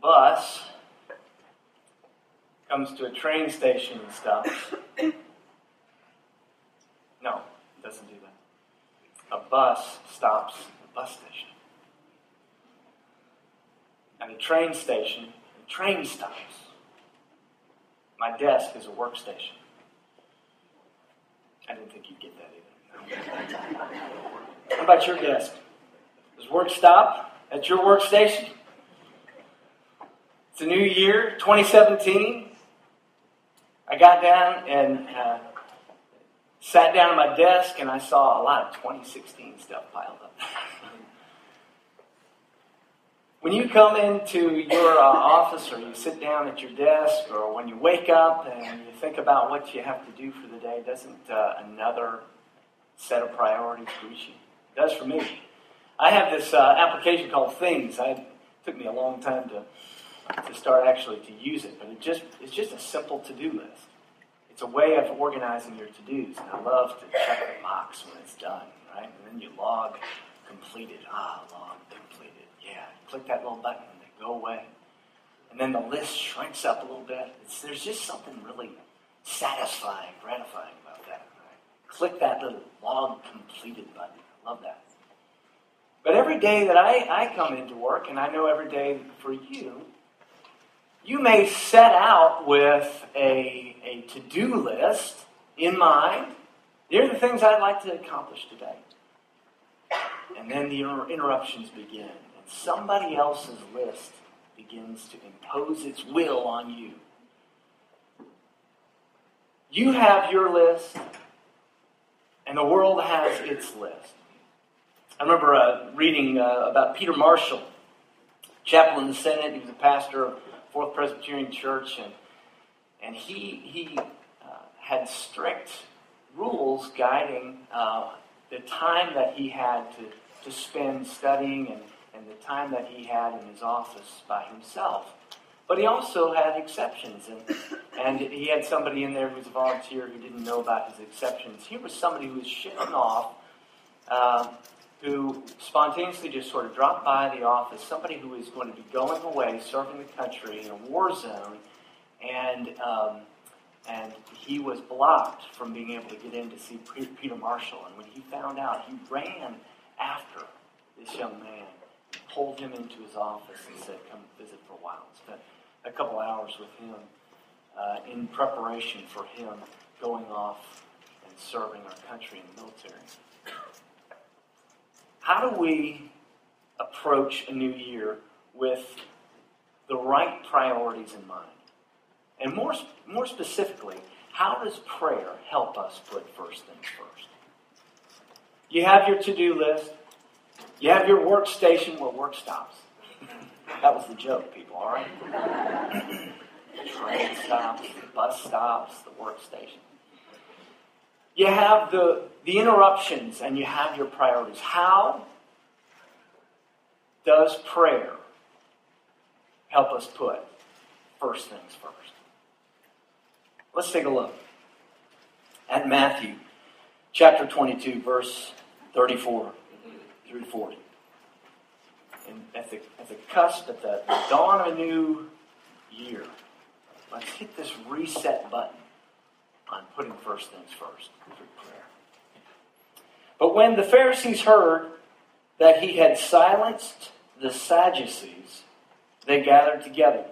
bus comes to a train station and stops. No, it doesn't do that. A bus stops at a bus station. At a train station, the train stops. My desk is a workstation. I didn't think you'd get that either. How about your desk? Does work stop at your workstation? It's a new year, 2017. I got down and uh, sat down at my desk and I saw a lot of 2016 stuff piled up. when you come into your uh, office or you sit down at your desk or when you wake up and you think about what you have to do for the day, doesn't uh, another set of priorities reach you? It does for me. I have this uh, application called Things. I, it took me a long time to, to start actually to use it, but it just, it's just a simple to-do list. It's a way of organizing your to-dos, and I love to check the box when it's done, right? And then you log completed. Ah, log completed. Yeah, click that little button and they go away. And then the list shrinks up a little bit. It's, there's just something really satisfying, gratifying about that. Right? Click that little log completed button. I love that. But every day that I, I come into work, and I know every day for you, you may set out with a, a to do list in mind. Here are the things I'd like to accomplish today. And then the inter- interruptions begin, and somebody else's list begins to impose its will on you. You have your list, and the world has its list. I remember uh, reading uh, about Peter Marshall, chaplain in the Senate. He was a pastor of Fourth Presbyterian Church, and and he he uh, had strict rules guiding uh, the time that he had to, to spend studying and, and the time that he had in his office by himself. But he also had exceptions, and, and he had somebody in there who was a volunteer who didn't know about his exceptions. He was somebody who was shifting off, uh, who spontaneously just sort of dropped by the office, somebody who was going to be going away, serving the country in a war zone, and um, and he was blocked from being able to get in to see Peter Marshall. And when he found out, he ran after this young man, pulled him into his office, and said, "Come visit for a while." Spent a couple hours with him uh, in preparation for him going off and serving our country in the military. How do we approach a new year with the right priorities in mind? And more, more specifically, how does prayer help us put first things first? You have your to do list, you have your workstation where work stops. that was the joke, people, all right? The train stops, the bus stops, the workstation. You have the, the interruptions and you have your priorities. How does prayer help us put first things first? Let's take a look at Matthew chapter 22, verse 34 through 40. And at the, at the cusp, at the, the dawn of a new year, let's hit this reset button on putting first things first through prayer. But when the Pharisees heard that he had silenced the Sadducees, they gathered together.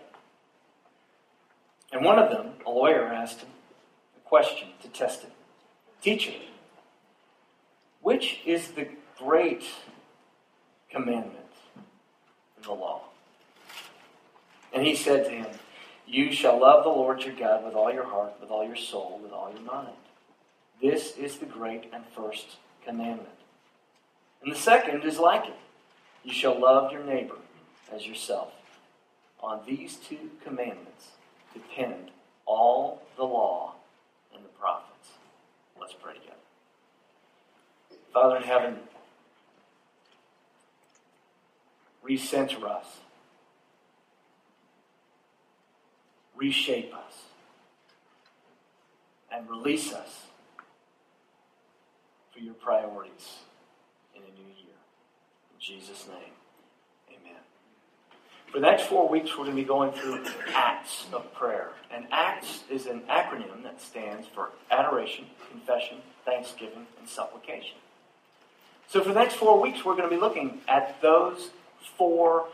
And one of them, a lawyer, asked him a question to test him Teacher, which is the great commandment in the law? And he said to him, You shall love the Lord your God with all your heart, with all your soul, with all your mind. This is the great and first commandment. And the second is like it You shall love your neighbor as yourself. On these two commandments depend all the law and the prophets. Let's pray together. Father in heaven, recenter us, reshape us, and release us for your priorities in a new year. In Jesus' name, amen. For the next four weeks, we're going to be going through Acts of Prayer. And Acts is an acronym that stands for Adoration, Confession, Thanksgiving, and Supplication. So for the next four weeks, we're going to be looking at those four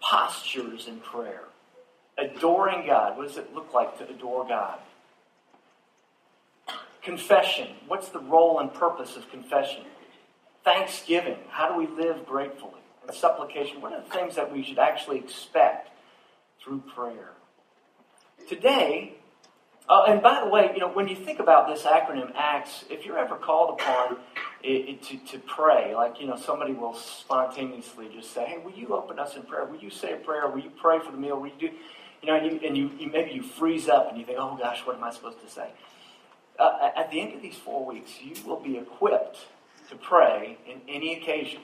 postures in prayer. Adoring God. What does it look like to adore God? Confession. What's the role and purpose of confession? Thanksgiving. How do we live gratefully? And supplication. What are the things that we should actually expect through prayer? Today, uh, and by the way, you know, when you think about this acronym ACTS, if you're ever called upon it, it, to, to pray, like, you know, somebody will spontaneously just say, hey, will you open us in prayer? Will you say a prayer? Will you pray for the meal? Will you do, you know, and, you, and you, you maybe you freeze up and you think, oh gosh, what am I supposed to say? Uh, at the end of these four weeks, you will be equipped to pray in any occasion.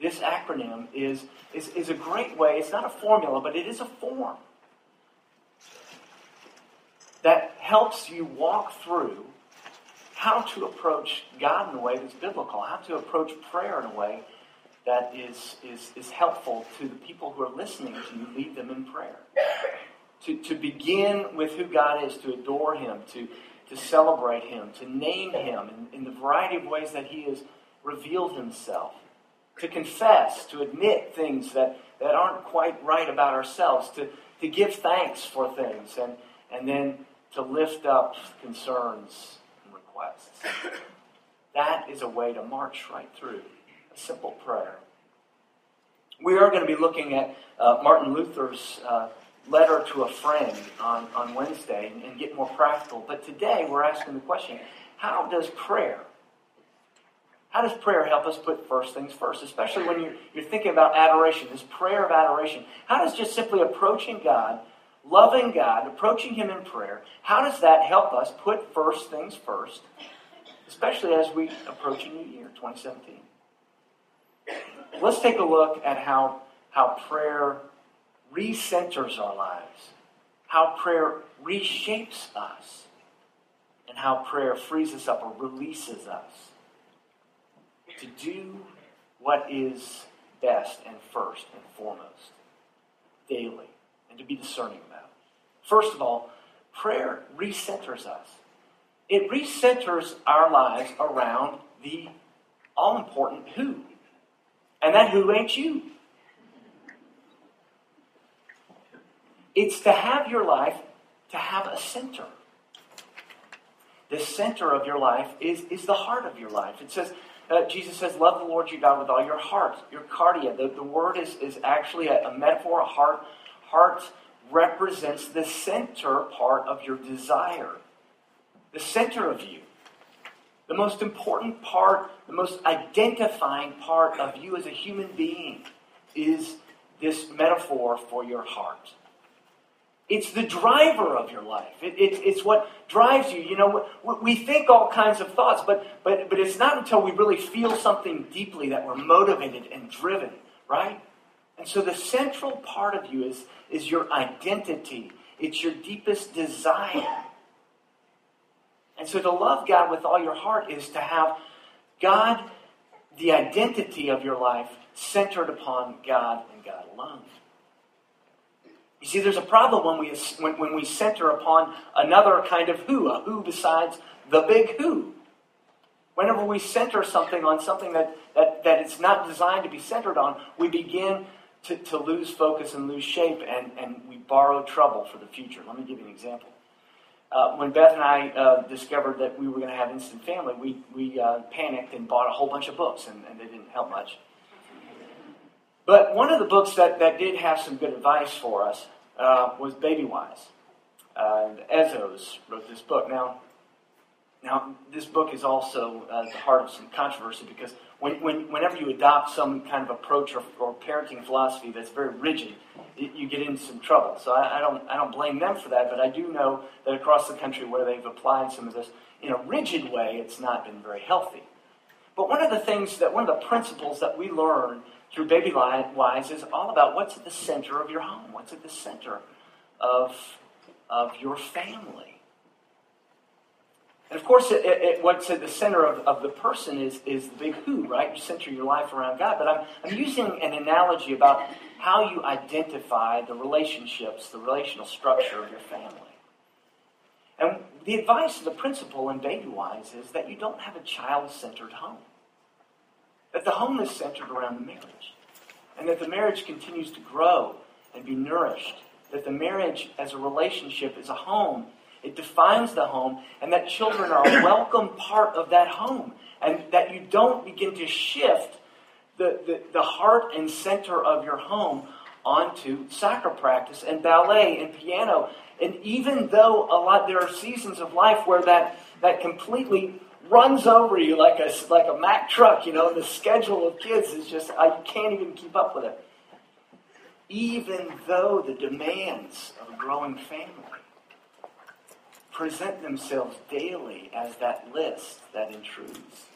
This acronym is, is, is a great way, it's not a formula, but it is a form that helps you walk through how to approach God in a way that's biblical, how to approach prayer in a way that is, is, is helpful to the people who are listening to you, lead them in prayer. To, to begin with who God is, to adore Him, to, to celebrate Him, to name Him in, in the variety of ways that He has revealed Himself, to confess, to admit things that, that aren't quite right about ourselves, to, to give thanks for things, and, and then to lift up concerns and requests. That is a way to march right through a simple prayer. We are going to be looking at uh, Martin Luther's uh, letter to a friend on, on Wednesday and, and get more practical. But today we're asking the question how does prayer, how does prayer help us put first things first, especially when you're, you're thinking about adoration, this prayer of adoration? How does just simply approaching God loving God, approaching Him in prayer, how does that help us put first things first, especially as we approach a new year, 2017? Let's take a look at how, how prayer recenters our lives, how prayer reshapes us, and how prayer frees us up or releases us to do what is best and first and foremost daily and to be discerning about. First of all, prayer recenters us. It recenters our lives around the all important who. And that who ain't you. It's to have your life to have a center. The center of your life is, is the heart of your life. It says, uh, Jesus says, Love the Lord your God with all your heart, your cardia. The, the word is, is actually a, a metaphor, a heart heart represents the center part of your desire, the center of you. The most important part, the most identifying part of you as a human being is this metaphor for your heart. It's the driver of your life. It, it, it's what drives you. You know, we think all kinds of thoughts, but, but, but it's not until we really feel something deeply that we're motivated and driven, right? And so the central part of you is, is your identity. It's your deepest desire. And so to love God with all your heart is to have God, the identity of your life, centered upon God and God alone. You see, there's a problem when we, when, when we center upon another kind of who, a who besides the big who. Whenever we center something on something that, that, that it's not designed to be centered on, we begin to, to lose focus and lose shape, and, and we borrow trouble for the future. Let me give you an example. Uh, when Beth and I uh, discovered that we were going to have Instant Family, we, we uh, panicked and bought a whole bunch of books, and, and, they didn't help much. But one of the books that, that did have some good advice for us uh, was Baby Wise. and Ezzos wrote this book. Now, now, this book is also uh, the heart of some controversy because when, when, whenever you adopt some kind of approach or, or parenting philosophy that's very rigid, you get into some trouble. So I, I, don't, I don't blame them for that, but I do know that across the country where they've applied some of this in a rigid way, it's not been very healthy. But one of the things that, one of the principles that we learn through Baby Wise is all about what's at the center of your home, what's at the center of, of your family. And of course, it, it, what's at the center of, of the person is, is the big who, right? You center your life around God. But I'm, I'm using an analogy about how you identify the relationships, the relational structure of your family. And the advice, of the principle in Baby Wise is that you don't have a child centered home. That the home is centered around the marriage. And that the marriage continues to grow and be nourished. That the marriage as a relationship is a home. It defines the home, and that children are a welcome part of that home. And that you don't begin to shift the, the, the heart and center of your home onto soccer practice and ballet and piano and even though a lot there are seasons of life where that that completely runs over you like a like a Mack truck, you know, the schedule of kids is just I can't even keep up with it. Even though the demands of a growing family present themselves daily as that list that intrudes.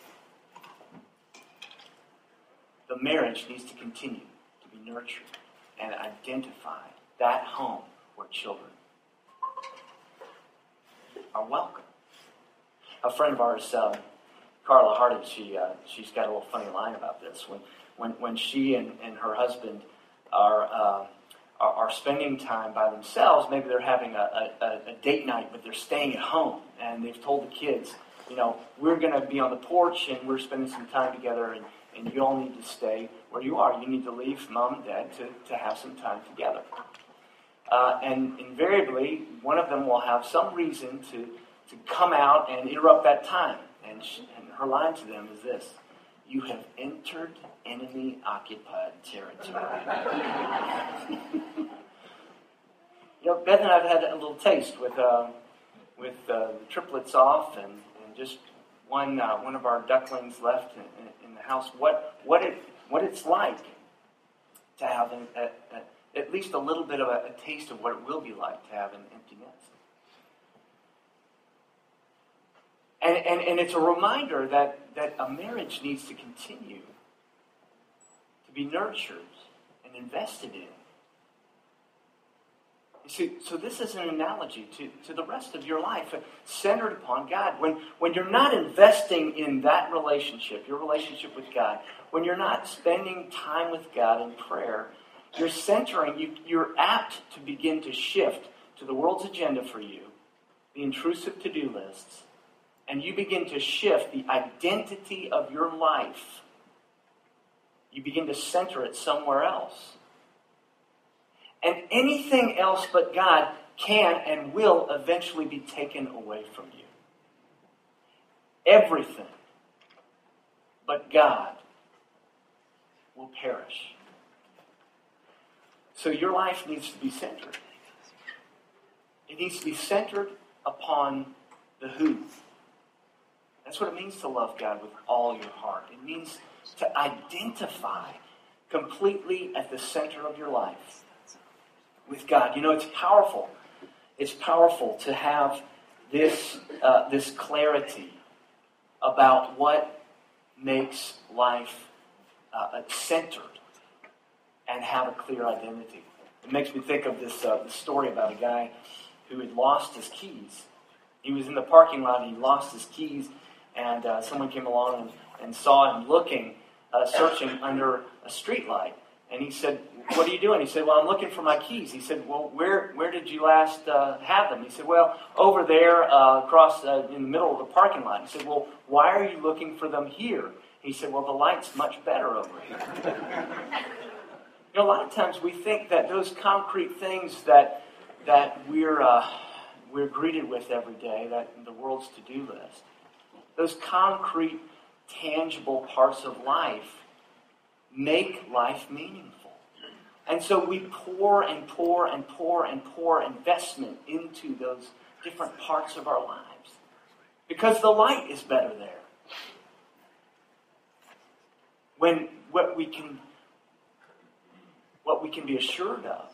The marriage needs to continue to be nurtured and identified. That home where children are welcome. A friend of ours, uh, Carla Hardin, she, uh, she's got a little funny line about this. When, when, when she and, and her husband are, uh, are, are, spending time by themselves, maybe they're having a, a, a date night, but they're staying at home, and they've told the kids, you know, we're going to be on the porch and we're spending some time together, and, and you all need to stay where you are. You need to leave mom and dad to, to have some time together. Uh, and invariably, one of them will have some reason to, to come out and interrupt that time. And, she, and her line to them is this You have entered enemy occupied territory. you know, Beth and I have had a little taste with, uh, with uh, the triplets off and, and just one, uh, one of our ducklings left in, in, the house. What, what, it, what it's like to have an, a, a at least a little bit of a, a taste of what it will be like to have an empty nest. And, and, and it's a reminder that, that a marriage needs to continue be nurtured and invested in. You see, so this is an analogy to, to the rest of your life, uh, centered upon God. When, when you're not investing in that relationship, your relationship with God, when you're not spending time with God in prayer, you're centering, you, you're apt to begin to shift to the world's agenda for you, the intrusive to do lists, and you begin to shift the identity of your life. You begin to center it somewhere else. And anything else but God can and will eventually be taken away from you. Everything but God will perish. So your life needs to be centered. It needs to be centered upon the who. That's what it means to love God with all your heart. It means to identify completely at the center of your life with God. You know, it's powerful. It's powerful to have this, uh, this clarity about what makes life uh, centered and have a clear identity. It makes me think of this, uh, this story about a guy who had lost his keys. He was in the parking lot he lost his keys, and uh, someone came along and, and saw him looking, uh, searching under a street light. And he said, What are you doing? He said, Well, I'm looking for my keys. He said, Well, where, where did you last uh, have them? He said, Well, over there uh, across uh, in the middle of the parking lot. He said, Well, why are you looking for them here? He said, Well, the light's much better over here. You know, a lot of times we think that those concrete things that that we're uh, we're greeted with every day, that the world's to-do list, those concrete, tangible parts of life make life meaningful. And so we pour and pour and pour and pour investment into those different parts of our lives because the light is better there. When what we can what we can be assured of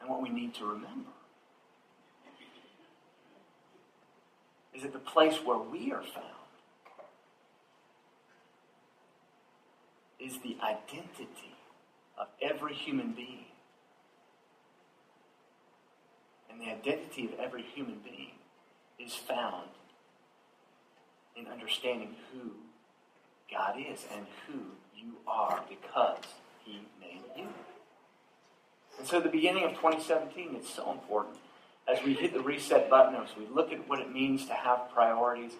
and what we need to remember is that the place where we are found is the identity of every human being. And the identity of every human being is found in understanding who God is and who you are because He made you. And so, the beginning of 2017 is so important as we hit the reset button, as we look at what it means to have priorities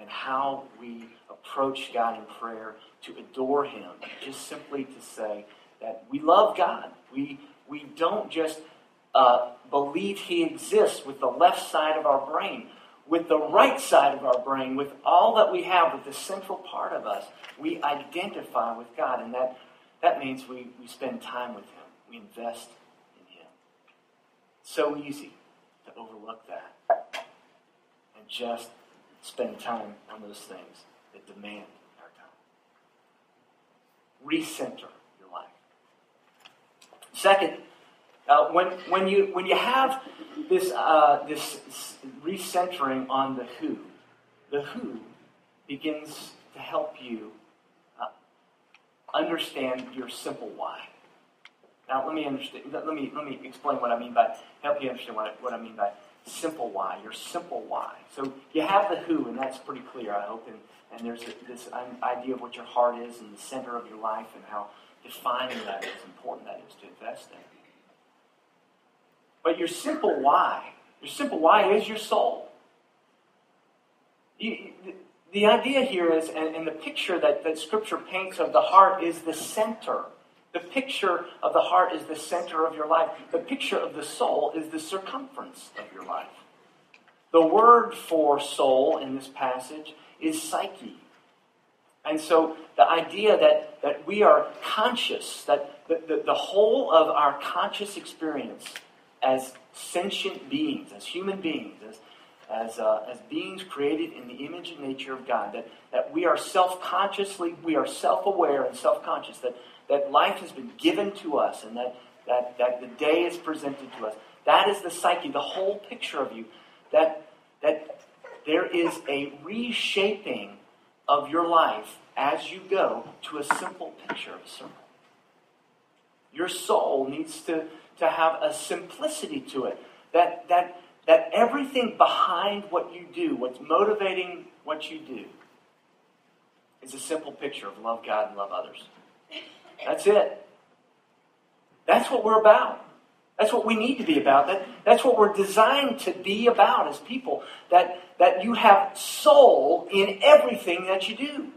and how we approach God in prayer to adore Him, just simply to say that we love God. We, we don't just uh, believe He exists with the left side of our brain. With the right side of our brain, with all that we have, with the central part of us, we identify with God. And that, that means we, we spend time with Him, we invest in Him. So easy to overlook that and just spend time on those things that demand our time. Recenter your life. Second, uh, when, when, you, when you have this, uh, this recentering on the who, the who begins to help you uh, understand your simple why. Now, let me understand. Let me let me explain what I mean by help you understand what I, what I mean by simple why. Your simple why. So you have the who, and that's pretty clear, I hope. And, and there's this idea of what your heart is and the center of your life, and how defining that is, important that is to invest in. But your simple why, your simple why is your soul. You, the idea here is, and, and the picture that, that Scripture paints of the heart is the center the picture of the heart is the center of your life. The picture of the soul is the circumference of your life. The word for soul in this passage is psyche. And so the idea that, that we are conscious, that the, the, the whole of our conscious experience as sentient beings, as human beings, as, as, uh, as beings created in the image and nature of God, that, that we are self consciously, we are self aware and self conscious, that that life has been given to us and that, that, that the day is presented to us. That is the psyche, the whole picture of you. That, that there is a reshaping of your life as you go to a simple picture of a circle. Your soul needs to, to have a simplicity to it. That, that, that everything behind what you do, what's motivating what you do, is a simple picture of love God and love others. That's it. That's what we're about. That's what we need to be about. That, that's what we're designed to be about as people. That, that you have soul in everything that you do.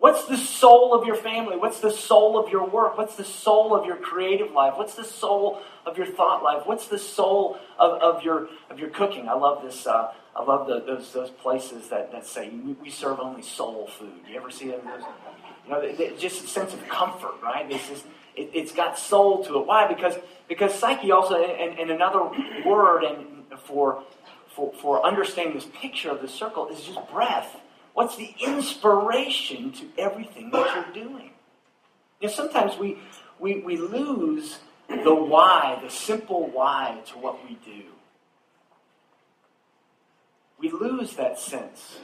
What's the soul of your family? What's the soul of your work? What's the soul of your creative life? What's the soul of your thought life? What's the soul of, of your of your cooking? I love this. Uh, I love the, those those places that, that say we serve only soul food. You ever see those? You know, just a sense of comfort, right? This is it, has got soul to it. Why? Because because psyche also, and, and another word and for, for for understanding this picture of the circle is just breath. What's the inspiration to everything that you're doing? You know, sometimes we, we, we lose the why, the simple why to what we do. We lose that sense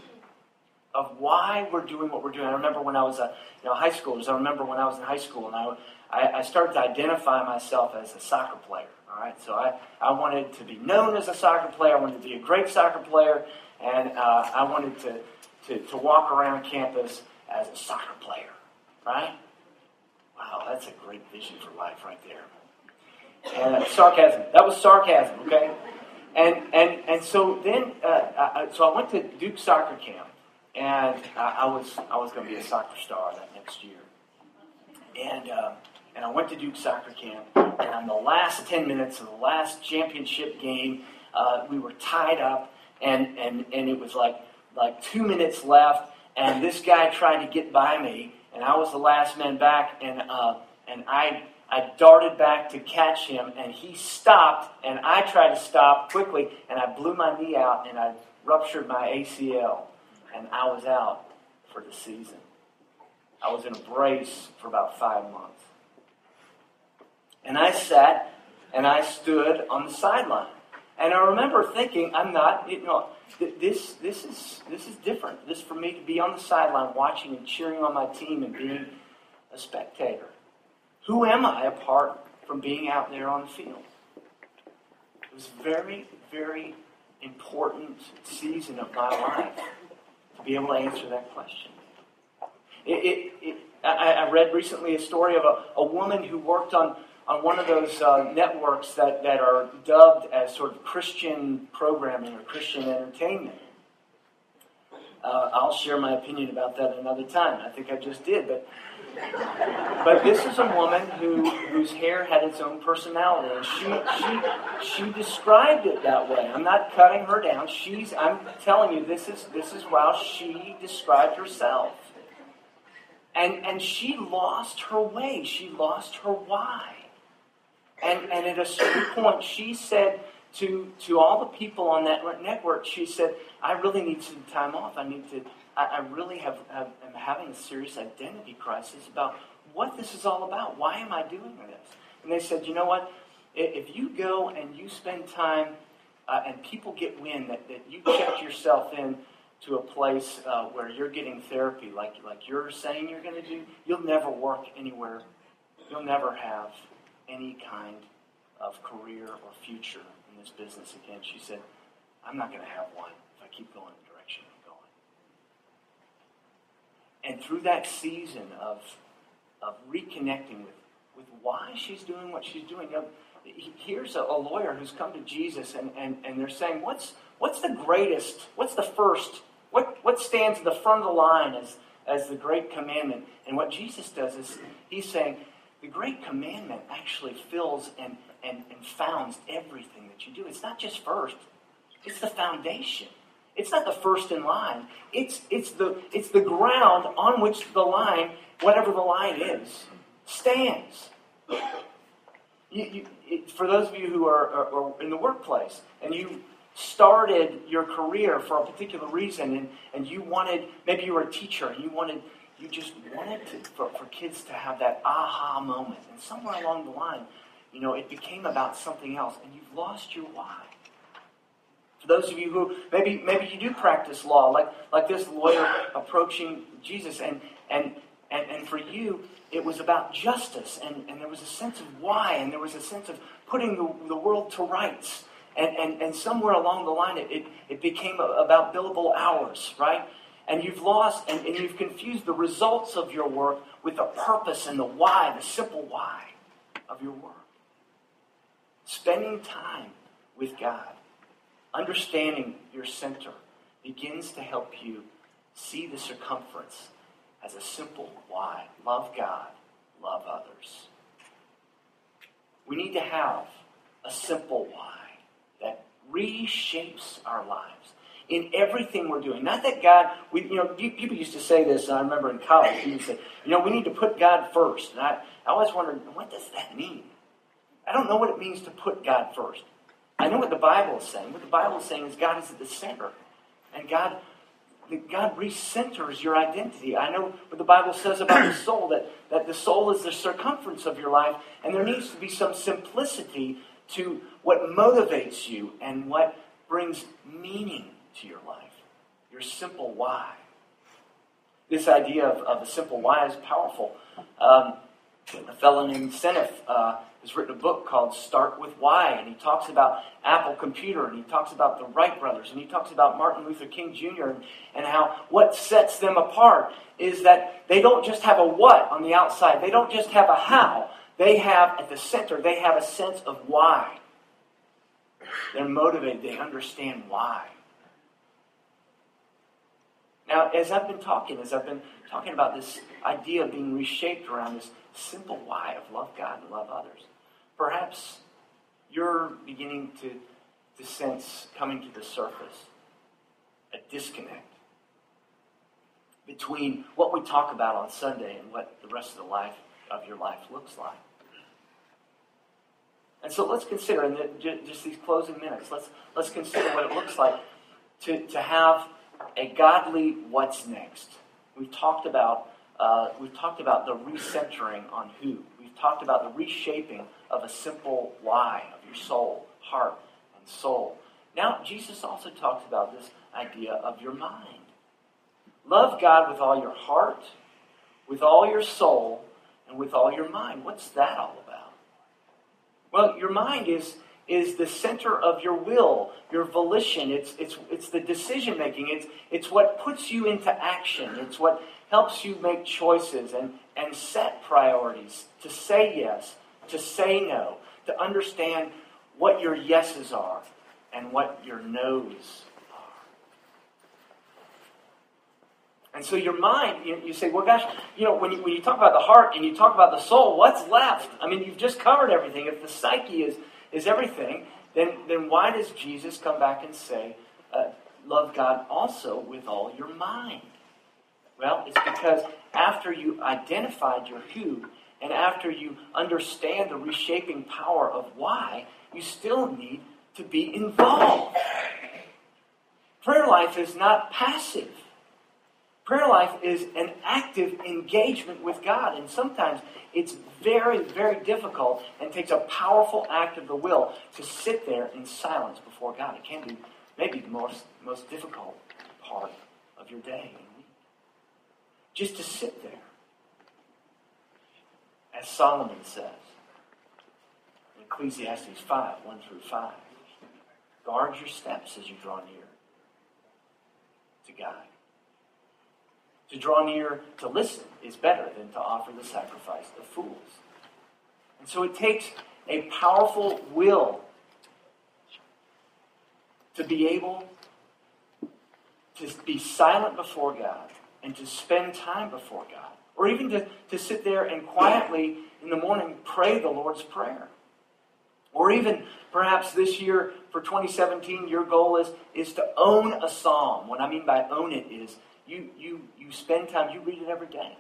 of why we're doing what we're doing. I remember when I was a you know, high schoolers, I remember when I was in high school and I, I, I started to identify myself as a soccer player. All right, so I, I wanted to be known as a soccer player. I wanted to be a great soccer player, and uh, I wanted to, to, to walk around campus as a soccer player. Right? Wow, that's a great vision for life right there. And uh, sarcasm. That was sarcasm. Okay. And and and so then, uh, I, so I went to Duke soccer camp, and I, I was I was going to be a soccer star that next year. And uh, and I went to Duke soccer camp, and on the last ten minutes of the last championship game, uh, we were tied up, and and and it was like like two minutes left, and this guy tried to get by me, and I was the last man back, and uh, and I I darted back to catch him, and he stopped, and I tried to stop quickly, and I blew my knee out, and I ruptured my ACL and I was out for the season. I was in a brace for about five months. And I sat and I stood on the sideline. And I remember thinking, I'm not, you know, this, this, is, this is different. This for me to be on the sideline watching and cheering on my team and being a spectator. Who am I apart from being out there on the field? It was very, very important season of my life to be able to answer that question. It, it, it, I, I, read recently a story of a, a woman who worked on, on one of those uh, networks that, that are dubbed as sort of Christian programming or Christian entertainment. Uh, I'll share my opinion about that another time. I think I just did, but but this is a woman who whose hair had its own personality, and she she she described it that way. I'm not cutting her down. She's I'm telling you this is this is how she described herself. And and she lost her way. She lost her why. And and at a certain point, she said to, to all the people on that network, she said, I really need some time off. I need to, I, I really have, have, am having a serious identity crisis about what this is all about. Why am I doing this? And they said, you know what? If you go and you spend time uh, and people get wind that, that you checked yourself in to a place uh, where you're getting therapy like, like you're saying you're going to do, you'll never work anywhere. You'll never have any kind of career or future in this business again. She said, I'm not going to have one if I keep going in the direction I'm going. And through that season of, of reconnecting with, with why she's doing what she's doing, you know, here's a, a, lawyer who's come to Jesus and, and, and they're saying, what's, what's the greatest, what's the first, what, what stands at the front of the line as, as the great commandment? And what Jesus does is he's saying, great commandment actually fills and, and, and founds everything that you do. It's not just first, it's the foundation. It's not the first in line. It's, it's, the, it's the ground on which the line, whatever the line is, stands. You, you, it, for those of you who are, are, are, in the workplace and you started your career for a particular reason and, and you wanted, maybe you were a teacher and you wanted, you just wanted to, for, for kids to have that aha moment. And somewhere along the line, you know, it became about something else, and you've lost your why. For those of you who maybe maybe you do practice law, like like this lawyer approaching Jesus, and and and, and for you, it was about justice, and, and there was a sense of why, and there was a sense of putting the, the world to rights. And, and, and somewhere along the line, it, it, it became about billable hours, right? And you've lost and, and you've confused the results of your work with the purpose and the why, the simple why of your work. Spending time with God, understanding your center, begins to help you see the circumference as a simple why. Love God, love others. We need to have a simple why that reshapes our lives in everything we're doing. Not that God, we, you know, people used to say this, and I remember in college, people say, you know, we need to put God first. And I, I always wondered, what does that mean? I don't know what it means to put God first. I know what the Bible is saying. What the Bible is saying is God is at the center. And God, God recenters your identity. I know what the Bible says about the soul, that, that the soul is the circumference of your life, and there needs to be some simplicity to what motivates you and what brings meaning to your life. Your simple why. This idea of, of a simple why is powerful. Um, a fellow named Sinek uh, has written a book called Start with Why, and he talks about Apple Computer, and he talks about the Wright brothers, and he talks about Martin Luther King Jr., and, and how what sets them apart is that they don't just have a what on the outside, they don't just have a how, they have at the center, they have a sense of why. They're motivated, they understand why. Now, as I've been talking, as I've been talking about this idea of being reshaped around this simple why of love God and love others, perhaps you're beginning to, to sense coming to the surface a disconnect between what we talk about on Sunday and what the rest of the life of your life looks like. And so let's consider, in the, just these closing minutes, let's, let's consider what it looks like to, to have a godly what's next. We've talked about uh, we've talked about the recentering on who. We've talked about the reshaping of a simple why of your soul, heart, and soul. Now, Jesus also talks about this idea of your mind. Love God with all your heart, with all your soul, and with all your mind. What's that all about? Well, your mind is, is the center of your will, your volition. It's, it's, it's the decision making. It's, it's what puts you into action. It's what helps you make choices and, and set priorities, to say yes, to say no, to understand what your yeses are and what your no's are. And so your mind, you, you say, well, gosh, you know, when you, when you talk about the heart and you talk about the soul, what's left? I mean, you've just covered everything. If the psyche is is everything, then, then why does Jesus come back and say, uh, love God also with all your mind? Well, it's because after you identified your who, and after you understand the reshaping power of why, you still need to be involved. Prayer life is not passive. Prayer life is an active engagement with God, and sometimes it's very, very difficult and takes a powerful act of the will to sit there in silence before God. It can be maybe the most, most difficult part of your day and week. Just to sit there. As Solomon says in Ecclesiastes 5 1 through 5. Guard your steps as you draw near to God. To draw near to listen is better than to offer the sacrifice of fools. And so it takes a powerful will to be able to be silent before God and to spend time before God. Or even to, to sit there and quietly in the morning pray the Lord's Prayer. Or even perhaps this year for 2017, your goal is, is to own a psalm. What I mean by own it is you, you, you spend time, you read it every day.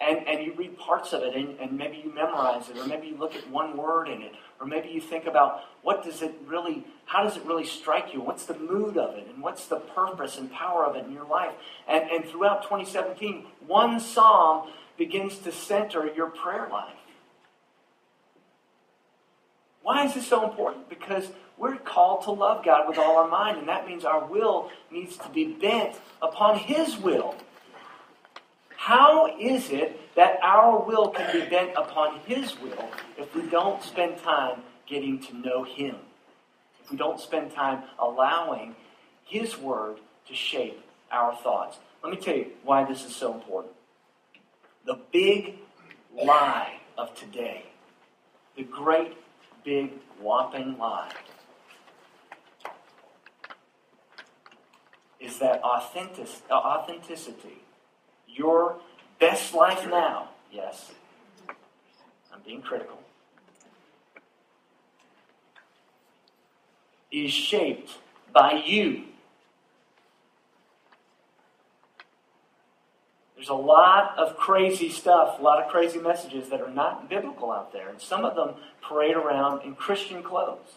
And, and you read parts of it and, and maybe you memorize it or maybe you look at one word in it or maybe you think about what does it really how does it really strike you? What's the mood of it and what's the purpose and power of it in your life? And, and throughout 2017 one psalm begins to center your prayer life. Why is this so important? Because we're called to love God with all our mind, and that means our will needs to be bent upon His will. How is it that our will can be bent upon His will if we don't spend time getting to know Him? If we don't spend time allowing His Word to shape our thoughts? Let me tell you why this is so important. The big lie of today, the great, big, whopping lie is that authentic, authenticity, your best life now, yes, I'm being critical, is shaped by you. There's a lot of crazy stuff, a lot of crazy messages that are not biblical out there, and some of them parade around in Christian clothes.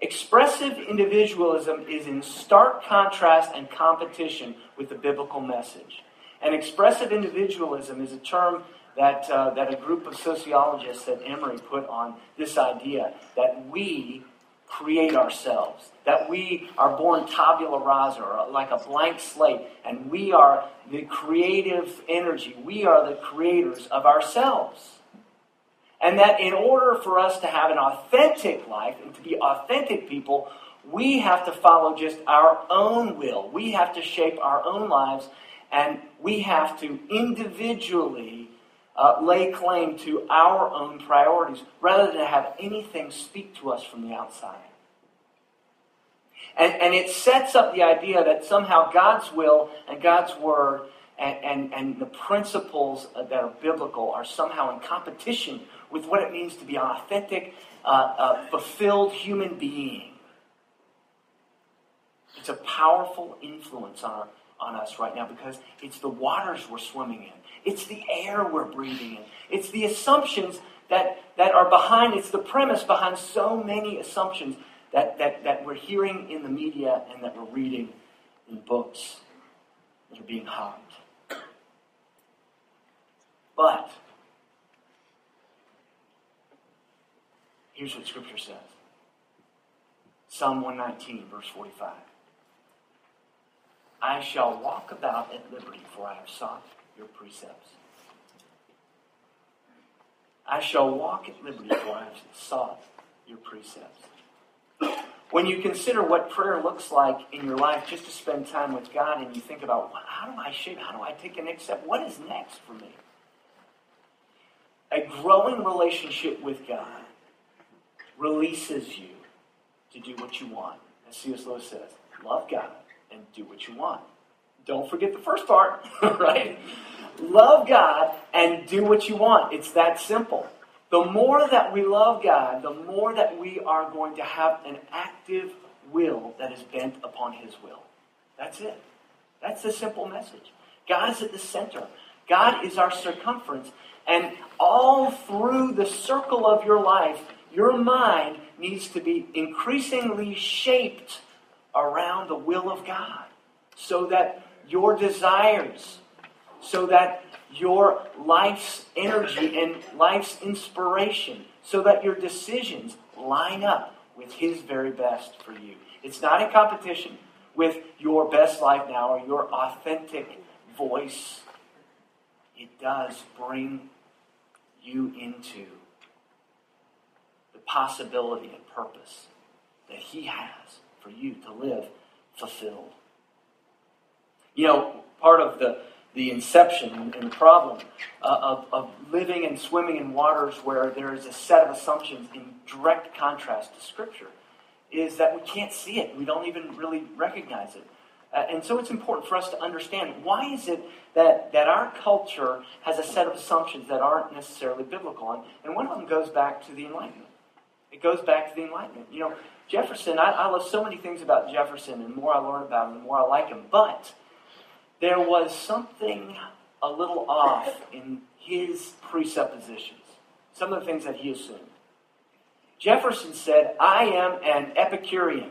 Expressive individualism is in stark contrast and competition with the biblical message. And expressive individualism is a term that, uh, that a group of sociologists at Emory put on this idea that we create ourselves, that we are born tabula rasa, or like a blank slate, and we are the creative energy. We are the creators of ourselves. And that in order for us to have an authentic life and to be authentic people, we have to follow just our own will. We have to shape our own lives, and we have to individually uh, lay claim to our own priorities rather than have anything speak to us from the outside. And, and it sets up the idea that somehow God's will and God's word and, and, and the principles that are biblical are somehow in competition with what it means to be an authentic, uh, uh, fulfilled human being. It's a powerful influence on, on us right now because it's the waters we're swimming in, it's the air we're breathing in, it's the assumptions that, that are behind, it's the premise behind so many assumptions that, that, that we're hearing in the media and that we're reading in books that are being hopped. But Here's what Scripture says Psalm 119, verse 45. I shall walk about at liberty, for I have sought your precepts. I shall walk at liberty, for I have sought your precepts. When you consider what prayer looks like in your life, just to spend time with God, and you think about how do I shape, how do I take a next step? What is next for me? A growing relationship with God releases you to do what you want. As C.S. Lewis says, love God and do what you want. Don't forget the first part, right? Love God and do what you want. It's that simple. The more that we love God, the more that we are going to have an active will that is bent upon His will. That's it. That's the simple message. God is at the center. God is our circumference. And all through the circle of your life, your mind needs to be increasingly shaped around the will of God so that your desires, so that your life's energy and life's inspiration, so that your decisions line up with His very best for you. It's not in competition with your best life now or your authentic voice. It does bring you into possibility and purpose that He has for you to live fulfilled. You know, part of the, the inception and the problem uh, of, of living and swimming in waters where there is a set of assumptions in direct contrast to Scripture is that we can't see it. We don't even really recognize it. Uh, and so it's important for us to understand why is it that, that our culture has a set of assumptions that aren't necessarily biblical. And, and one of them goes back to the Enlightenment. It goes back to the Enlightenment. You know, Jefferson, I, I love so many things about Jefferson, and the more I learn about him, the more I like him. But there was something a little off in his presuppositions, some of the things that he assumed. Jefferson said, I am an Epicurean.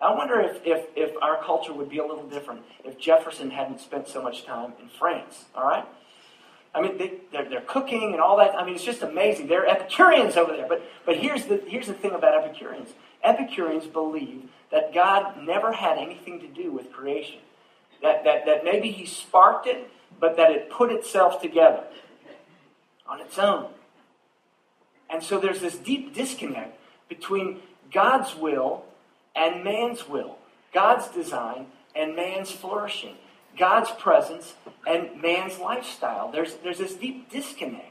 I wonder if, if, if our culture would be a little different if Jefferson hadn't spent so much time in France, all right? I mean, they, they're, they're cooking and all that. I mean, it's just amazing. They're Epicureans over there. But, but here's, the, here's the thing about Epicureans Epicureans believe that God never had anything to do with creation. That, that, that maybe he sparked it, but that it put itself together on its own. And so there's this deep disconnect between God's will and man's will, God's design and man's flourishing, God's presence and man's lifestyle. There's, there's this deep disconnect.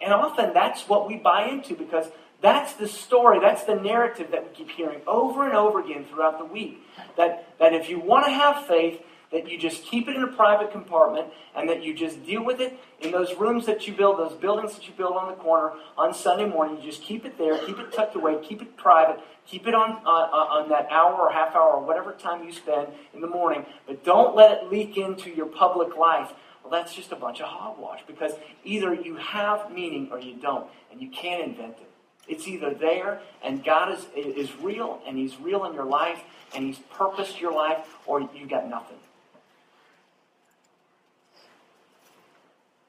And often that's what we buy into because that's the story, that's the narrative that we keep hearing over and over again throughout the week. That, that if you want to have faith, that you just keep it in a private compartment and that you just deal with it in those rooms that you build, those buildings that you build on the corner on Sunday morning. You just keep it there, keep it tucked away, keep it private, keep it on, uh, uh on that hour or half hour or whatever time you spend in the morning, but don't let it leak into your public life. Well, that's just a bunch of hogwash because either you have meaning or you don't, and you can't invent it. It's either there and God is, is real and He's real in your life and He's purposed your life, or you got nothing.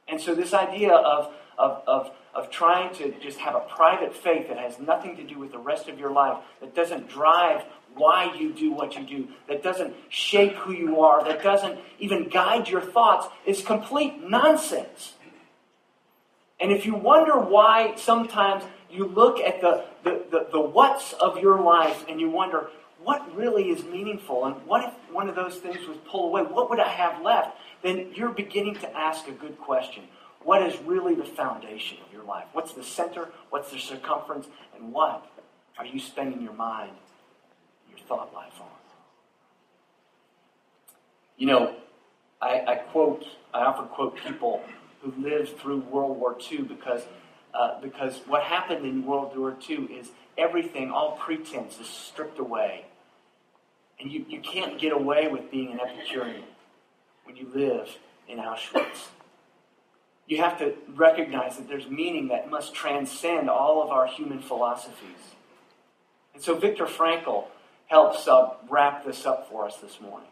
And so, this idea of, of, of, of trying to just have a private faith that has nothing to do with the rest of your life, that doesn't drive why you do what you do, that doesn't shape who you are, that doesn't even guide your thoughts, is complete nonsense. And if you wonder why sometimes you look at the, the, the, the what's of your life and you wonder, what really is meaningful? And what if one of those things was pulled away? What would I have left? Then you're beginning to ask a good question. What is really the foundation of your life? What's the center? What's the circumference? And what are you spending your mind, your thought life on? You know, I, I quote, I often quote people who lived through World War II because uh, because what happened in World War II is everything, all pretense, is stripped away. And you, you can't get away with being an Epicurean when you live in Auschwitz. You have to recognize that there's meaning that must transcend all of our human philosophies. And so Viktor Frankl helps uh, wrap this up for us this morning.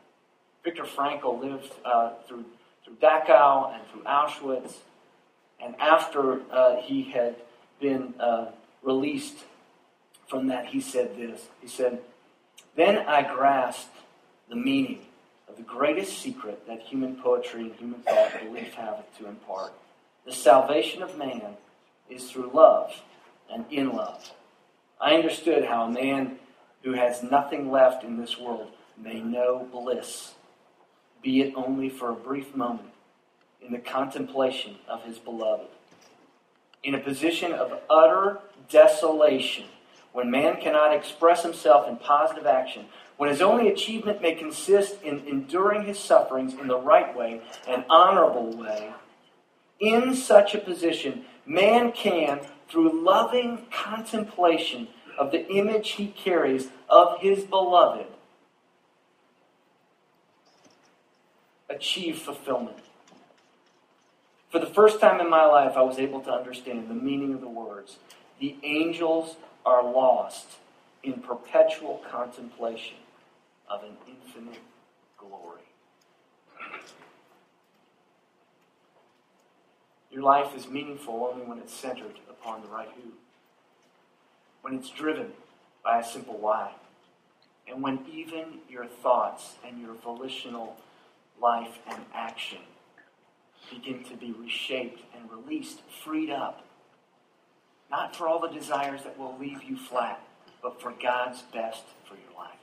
Viktor Frankl lived uh, through, through Dachau and through Auschwitz. And after uh, he had been uh, released from that, he said this. He said, Then I grasped the meaning of the greatest secret that human poetry and human thought and belief have to impart the salvation of man is through love and in love. I understood how a man who has nothing left in this world may know bliss, be it only for a brief moment, in the contemplation of his beloved. In a position of utter desolation, when man cannot express himself in positive action, when his only achievement may consist in enduring his sufferings in the right way, an honorable way, in such a position, man can, through loving contemplation of the image he carries of his beloved, achieve fulfillment. For the first time in my life, I was able to understand the meaning of the words. The angels are lost in perpetual contemplation of an infinite glory. Your life is meaningful only when it's centered upon the right who, when it's driven by a simple why, and when even your thoughts and your volitional life and action begin to be reshaped and released, freed up, not for all the desires that will leave you flat, but for God's best for your life.